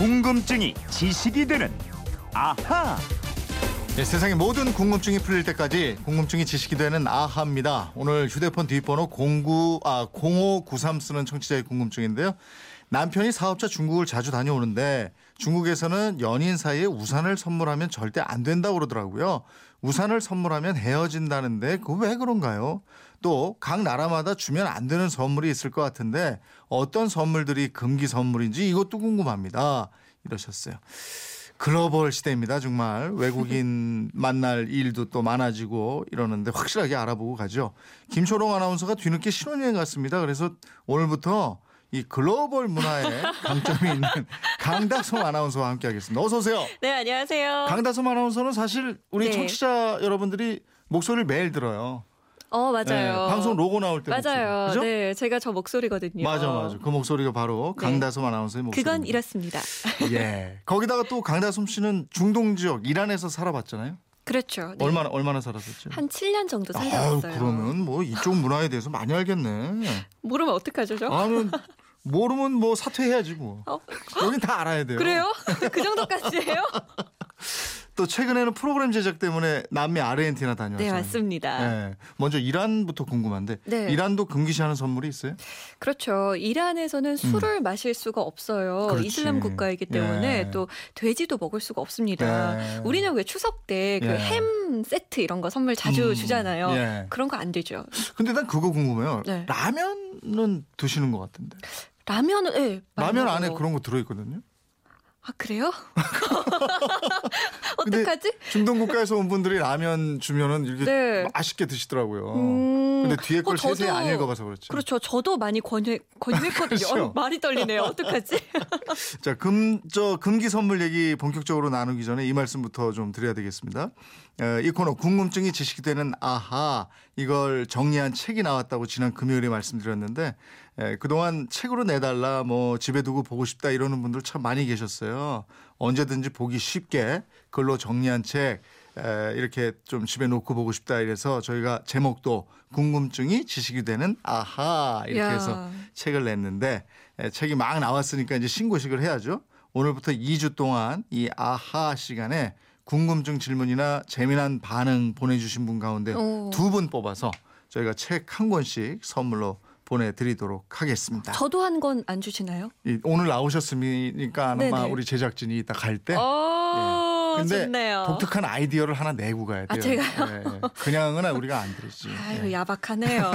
궁금증이 지식이 되는 아하. 네, 세상의 모든 궁금증이 풀릴 때까지 궁금증이 지식이 되는 아하입니다. 오늘 휴대폰 뒷번호 09, 아, 0593 쓰는 청취자의 궁금증인데요. 남편이 사업자 중국을 자주 다녀오는데 중국에서는 연인 사이에 우산을 선물하면 절대 안 된다고 그러더라고요. 우산을 선물하면 헤어진다는데 그거 왜 그런가요? 또 각 나라마다 주면 안 되는 선물이 있을 것 같은데 어떤 선물들이 금기 선물인지 이것도 궁금합니다. 이러셨어요. 글로벌 시대입니다. 정말 외국인 만날 일도 또 많아지고 이러는데 확실하게 알아보고 가죠. 김초롱 아나운서가 뒤늦게 신혼여행 갔습니다. 그래서 오늘부터 이 글로벌 문화에 강점이 있는 강다솜 아나운서와 함께 하겠습니다. 어서 오세요. 네, 안녕하세요. 강다솜 아나운서는 사실 우리 네. 청취자 여러분들이 목소리를 매일 들어요. 어, 맞아요. 네, 방송 로고 나올 때 맞아요. 목소리. 네, 제가 저 목소리거든요. 맞아 맞아. 그 목소리가 바로 네. 강다솜 아나운서의 목소리. 그건 이렇습니다. 예. 거기다가 또 강다솜 씨는 중동 지역 이란에서 살아봤잖아요. 그렇죠. 네. 얼마나 얼마나 살았었죠? 한 7년 정도 살아왔어요. 그러면 뭐 이쪽 문화에 대해서 많이 알겠네. 모르면 어떡하죠, 저? 아는 모르면 뭐 사퇴해야지 뭐. 어? 여긴 다 알아야 돼요. 그래요? 그 정도까지예요? 또 최근에는 프로그램 제작 때문에 남미 아르헨티나 다녀왔어요. 네, 맞습니다. 예. 먼저 이란부터 궁금한데 네. 이란도 금기시하는 선물이 있어요? 그렇죠. 이란에서는 술을 마실 수가 없어요. 음. 그렇지. 이슬람 국가이기 때문에 예. 또 돼지도 먹을 수가 없습니다. 네. 우리는 왜 추석 때그 예. 햄 세트 이런 거 선물 자주 음, 주잖아요. 예. 그런 거 안 되죠. 근데 난 그거 궁금해요. 네. 라면은 드시는 것 같은데. 라면은 예. 라면 안에. 그런 거 들어 있거든요. 아 그래요? 어떡하지? 중동 국가에서 온 분들이 라면 주면은 이렇게 네. 맛있게 드시더라고요. 음, 근데 뒤에 걸 어, 세세히 안 읽어봐서 그렇죠. 그렇죠. 저도 많이 권유 권유했거든요. 그렇죠. 어, 말이 떨리네요. 어떡하지? 자, 금, 저, 금기 선물 얘기 본격적으로 나누기 전에 이 말씀부터 좀 드려야 되겠습니다. 에, 이 코너 궁금증이 지식이 되는 아하 이걸 정리한 책이 나왔다고 지난 금요일에 말씀드렸는데 에, 그동안 책으로 내달라 뭐 집에 두고 보고 싶다 이러는 분들 참 많이 계셨어요. 언제든지 보기 쉽게 글로 정리한 책 에, 이렇게 좀 집에 놓고 보고 싶다 이래서 저희가 제목도 궁금증이 지식이 되는 아하 이렇게 야. 해서 책을 냈는데 에, 책이 막 나왔으니까 이제 신고식을 해야죠. 오늘부터 2주 동안 이 아하 시간에 궁금증 질문이나 재미난 반응 보내주신 분 가운데 오. 두분 뽑아서 저희가 책 한 권씩 선물로 보내드리도록 하겠습니다. 저도 한 건 안 주시나요? 이, 오늘 나오셨으니까 아마 네네. 우리 제작진이 이따 갈 때. 어, 예. 근데 좋네요. 독특한 아이디어를 하나 내고 가야 돼요. 아, 제가요? 예, 예. 그냥은 우리가 안 드리지. 아유 예. 야박하네요.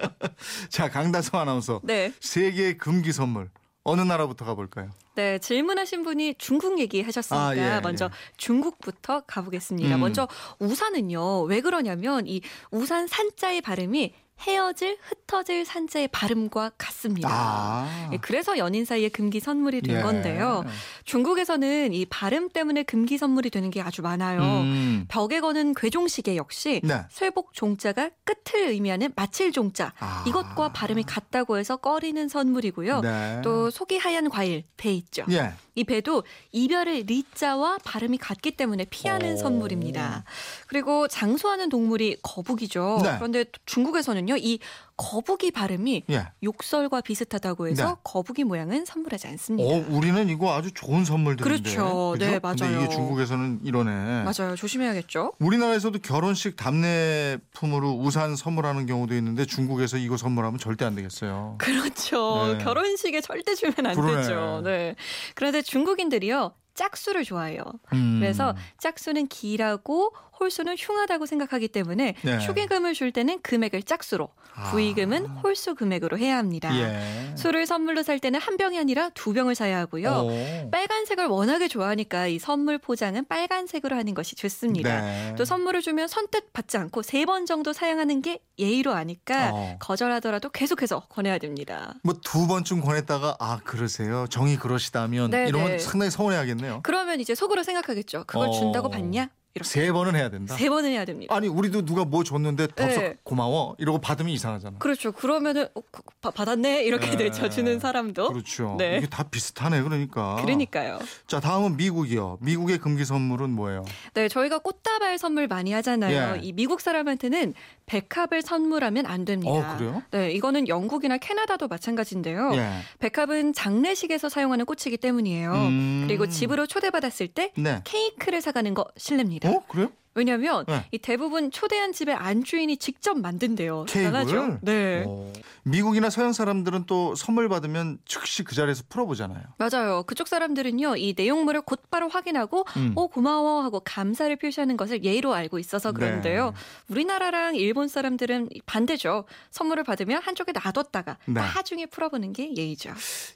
자, 강다솜 아나운서. 네, 세계 금기 선물 어느 나라부터 가볼까요? 네 질문하신 분이 중국 얘기 하셨으니까 아, 예, 먼저 예. 중국부터 가보겠습니다. 음. 먼저 우산은요 왜 그러냐면 이 우산 산자의 발음이 헤어질 흩어질 산자의 발음과 같습니다. 아. 예, 그래서 연인 사이에 금기 선물이 된 예. 건데요. 중국에서는 이 발음 때문에 금기 선물이 되는 게 아주 많아요. 음. 벽에 거는 괴종시계 역시 네. 쇠복 종자가 끝을 의미하는 마칠 종자 아. 이것과 발음이 같다고 해서 꺼리는 선물이고요. 네. 또 속이 하얀 과일 배 있죠. 예. 이 배도 이별의 리자와 발음이 같기 때문에 피하는 오. 선물입니다. 그리고 장수하는 동물이 거북이죠. 네. 그런데 중국에서는요, 이 거북이 발음이 예. 욕설과 비슷하다고 해서 네. 거북이 모양은 선물하지 않습니다. 어, 우리는 이거 아주 좋은 선물들인데. 그렇죠. 네, 근데 맞아요. 이게 중국에서는 이러네. 맞아요. 조심해야겠죠. 우리나라에서도 결혼식 답례품으로 우산 선물하는 경우도 있는데 중국에서 이거 선물하면 절대 안 되겠어요. 그렇죠. 네. 결혼식에 절대 주면 안 그러네. 되죠. 네. 그런데 중국인들이요. 짝수를 좋아해요. 음. 그래서 짝수는 길하고 홀수는 흉하다고 생각하기 때문에 네. 축의금을 줄 때는 금액을 짝수로, 아. 부의금은 홀수 금액으로 해야 합니다. 예. 술을 선물로 살 때는 한 병이 아니라 두 병을 사야 하고요. 오. 빨간색을 워낙에 좋아하니까 이 선물 포장은 빨간색으로 하는 것이 좋습니다. 네. 또 선물을 주면 선뜻 받지 않고 세 번 정도 사용하는 게 예의로 아니까 어. 거절하더라도 계속해서 권해야 됩니다. 뭐 두 번쯤 권했다가 아 그러세요 정이 그러시다면 네, 이러면 네. 상당히 서운해하겠네요. 그러면 이제 속으로 생각하겠죠. 그걸 어. 준다고 받냐? 이렇게 세 번은 해야 된다. 세 번은 해야 됩니다. 아니 우리도 누가 뭐 줬는데 덥석 네. 고마워 이러고 받으면 이상하잖아. 그렇죠. 그러면은 어, 그, 바- 받았네 이렇게 네. 내쳐주는 사람도 그렇죠. 네. 이게 다 비슷하네 그러니까. 그러니까요. 자 다음은 미국이요. 미국의 금기 선물은 뭐예요? 네, 저희가 꽃다발 선물 많이 하잖아요. 예. 이 미국 사람한테는 백합을 선물하면 안 됩니다. 어, 그래요? 네, 이거는 영국이나 캐나다도 마찬가지인데요. 예. 백합은 장례식에서 사용하는 꽃이기 때문이에요. 음. 그리고 집으로 초대받았을 때 네. 케이크를 사가는 거 실례입니다. 어 그래요? 왜냐하면 네. 이 대부분 초대한 집의 안주인이 직접 만든대요. 대단하죠? 네. 어. 미국이나 서양 사람들은 또 선물 받으면 즉시 그 자리에서 풀어보잖아요. 맞아요. 그쪽 사람들은요, 이 내용물을 곧바로 확인하고, 음. 오, 고마워 하고 감사를 표시하는 것을 예의로 알고 있어서 그러는데요. 네. 우리나라랑 일본 사람들은 반대죠. 선물을 받으면 한쪽에 놔뒀다가 네. 나중에 풀어보는 게 예의죠.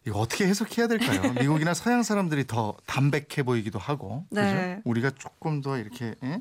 이거 어떻게 해석해야 될까요? 미국이나 서양 사람들이 더 담백해 보이기도 하고, 네. 그죠? 우리가 조금 더 이렇게 예?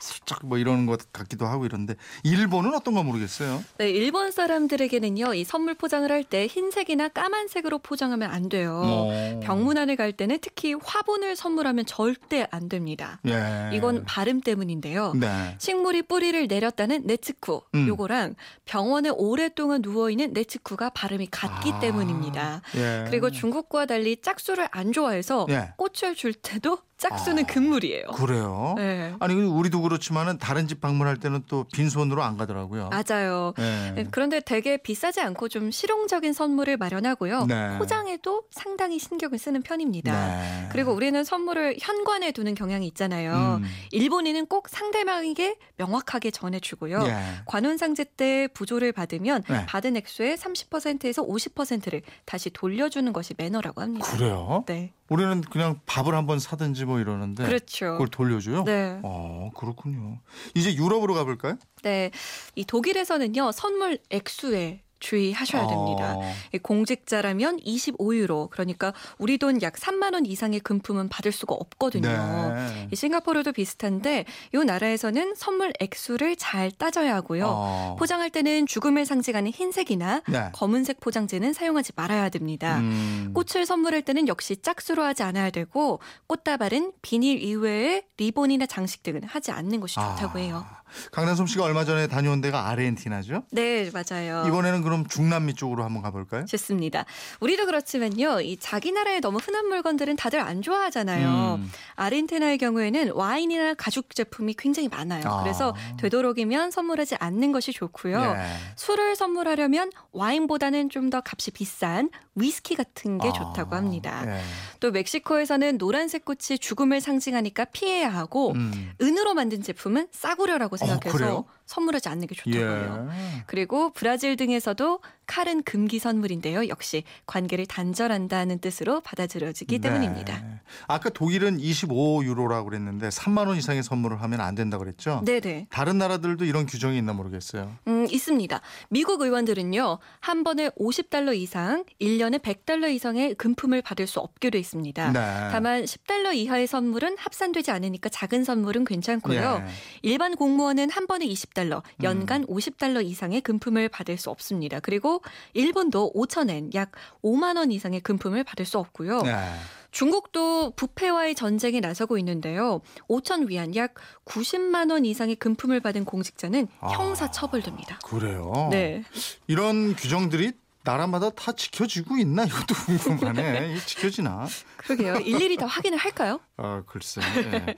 슬쩍 뭐 이러는 것 같기도 하고 이런데 일본은 어떤 거 모르겠어요. 네, 일본 사람들에게는요, 이 선물 포장을 할 때 흰색이나 까만색으로 포장하면 안 돼요. 어. 병문안을 갈 때는 특히 화분을 선물하면 절대 안 됩니다. 예. 이건 발음 때문인데요. 네. 식물이 뿌리를 내렸다는 네츠쿠 음. 요거랑 병원에 오랫동안 누워 있는 네츠쿠가 발음이 같기 아, 때문입니다. 예. 그리고 중국과 달리 짝수를 안 좋아해서 예. 꽃을 줄 때도 짝수는 아, 금물이에요. 그래요. 네. 아니 우리도 그렇지만은 다른 집 방문할 때는 또 빈손으로 안 가더라고요. 맞아요. 예. 네, 그런데 되게 비싸지 않고 좀 실용적인 선물을 마련하고요. 네. 포장에도 상당히 신경을 쓰는 편입니다. 네. 그리고 우리는 선물을 현관에 두는 경향이 있잖아요. 음. 일본인은 꼭 상대방에게 명확하게 전해주고요. 예. 관훈상제 때 부조를 받으면 네. 받은 액수의 30%에서 50%를 다시 돌려주는 것이 매너라고 합니다. 그래요? 네. 우리는 그냥 밥을 한번 사든지 뭐 이러는데 그렇죠. 그걸 돌려줘요? 네. 어 그렇군요. 이제 유럽으로 가볼까요? 네. 이 독일에서는요, 선물 액수에 주의하셔야 됩니다. 어, 이 공직자라면 25유로, 그러니까 우리 돈 약 3만 원 이상의 금품은 받을 수가 없거든요. 네. 이 싱가포르도 비슷한데 이 나라에서는 선물 액수를 잘 따져야 하고요. 어. 포장할 때는 죽음을 상징하는 흰색이나 네. 검은색 포장재는 사용하지 말아야 됩니다. 음. 꽃을 선물할 때는 역시 짝수로 하지 않아야 되고 꽃다발은 비닐 이외에 리본이나 장식 등은 하지 않는 것이 좋다고 아. 해요. 강남솜 씨가 얼마 전에 다녀온 데가 아르헨티나죠? 네, 맞아요. 이번에는 그럼 중남미 쪽으로 한번 가볼까요? 좋습니다. 우리도 그렇지만요, 이 자기 나라의 너무 흔한 물건들은 다들 안 좋아하잖아요. 음. 아르헨티나의 경우에는 와인이나 가죽 제품이 굉장히 많아요. 아. 그래서 되도록이면 선물하지 않는 것이 좋고요. 예. 술을 선물하려면 와인보다는 좀 더 값이 비싼 위스키 같은 게 아, 좋다고 합니다. 예. 또 멕시코에서는 노란색 꽃이 죽음을 상징하니까 피해야 하고 음. 은으로 만든 제품은 싸구려라고 생각해서 그래요? 선물하지 않는 게 좋다고 해요. 예. 그리고 브라질 등에서도 칼은 금기 선물인데요. 역시 관계를 단절한다는 뜻으로 받아들여지기 네. 때문입니다. 아까 독일은 25유로라고 그랬는데 3만 원 이상의 선물을 하면 안 된다고 그랬죠? 네네. 다른 나라들도 이런 규정이 있나 모르겠어요. 음, 있습니다. 미국 의원들은요, 한 번에 50달러 이상, 1년에 100달러 이상의 금품을 받을 수 없게 돼 있습니다. 네. 다만 10달러 이하의 선물은 합산되지 않으니까 작은 선물은 괜찮고요. 예. 일반 공무원은 한 번에 20달러, 음. 연간 50달러 이상의 금품을 받을 수 없습니다. 그리고 일본도 5천엔 약 5만 원 이상의 금품을 받을 수 없고요. 네. 중국도 부패와의 전쟁에 나서고 있는데요. 5천 위안 약 90만 원 이상의 금품을 받은 공직자는 아. 형사 처벌됩니다. 그래요. 네. 이런 규정들이 나라마다 다 지켜지고 있나 이것도 궁금하네. 이게 지켜지나? 그러게요. 일일이 다 확인을 할까요? 아 글쎄. 예.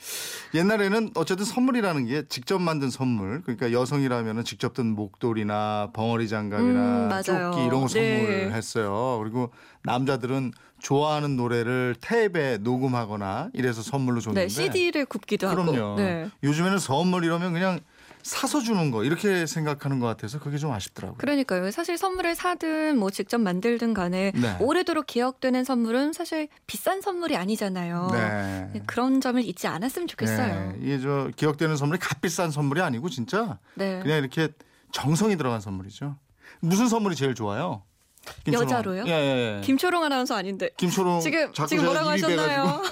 옛날에는 어쨌든 선물이라는 게 직접 만든 선물. 그러니까 여성이라면은 직접 든 목도리나 벙어리 장갑이나 음. 조끼 이런 거 네. 선물했어요. 그리고 남자들은 좋아하는 노래를 테이프에 녹음하거나 이래서 선물로 줬는데. 네, CD를 굽기도 하고. 그럼요. 네. 요즘에는 선물 이러면 그냥 사서 주는 거 이렇게 생각하는 것 같아서 그게 좀 아쉽더라고요. 그러니까요. 사실 선물을 사든 뭐 직접 만들든 간에 네. 오래도록 기억되는 선물은 사실 비싼 선물이 아니잖아요. 네. 그런 점을 잊지 않았으면 좋겠어요. 네. 이게 저 기억되는 선물이 값비싼 선물이 아니고 진짜 네. 그냥 이렇게 정성이 들어간 선물이죠. 무슨 선물이 제일 좋아요? 김초롱. 여자로요? 예, 예. 예. 김초롱 아나운서 아닌데. 김초롱 지금 지금 뭐라고 하셨나요?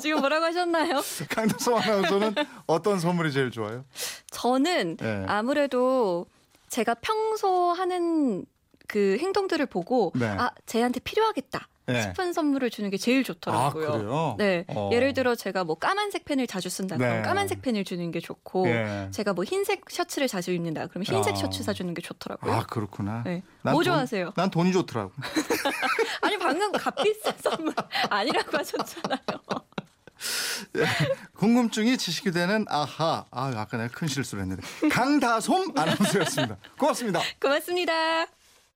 지금 뭐라고 하셨나요? 강도성 아나운서는 어떤 선물이 제일 좋아요? 저는 네. 아무래도 제가 평소 하는 그 행동들을 보고 네. 아 쟤한테 필요하겠다 네. 싶은 선물을 주는 게 제일 좋더라고요. 아? 네. 어. 예를 들어 제가 뭐 까만색 펜을 자주 쓴다 그러면 네. 까만색 펜을 주는 게 좋고 예. 제가 뭐 흰색 셔츠를 자주 입는다 그러면 흰색 어. 셔츠 사주는 게 좋더라고요. 아 그렇구나. 네. 난뭐 돈- 좋아하세요? 난 돈이 좋더라고. 아니 방금 값비싼 선물 아니라고 하셨잖아요. 궁금증이 지식이 되는 아하. 아 아까 내가 큰 실수를 했는데 강다솜 아나운서였습니다. 고맙습니다. 고맙습니다.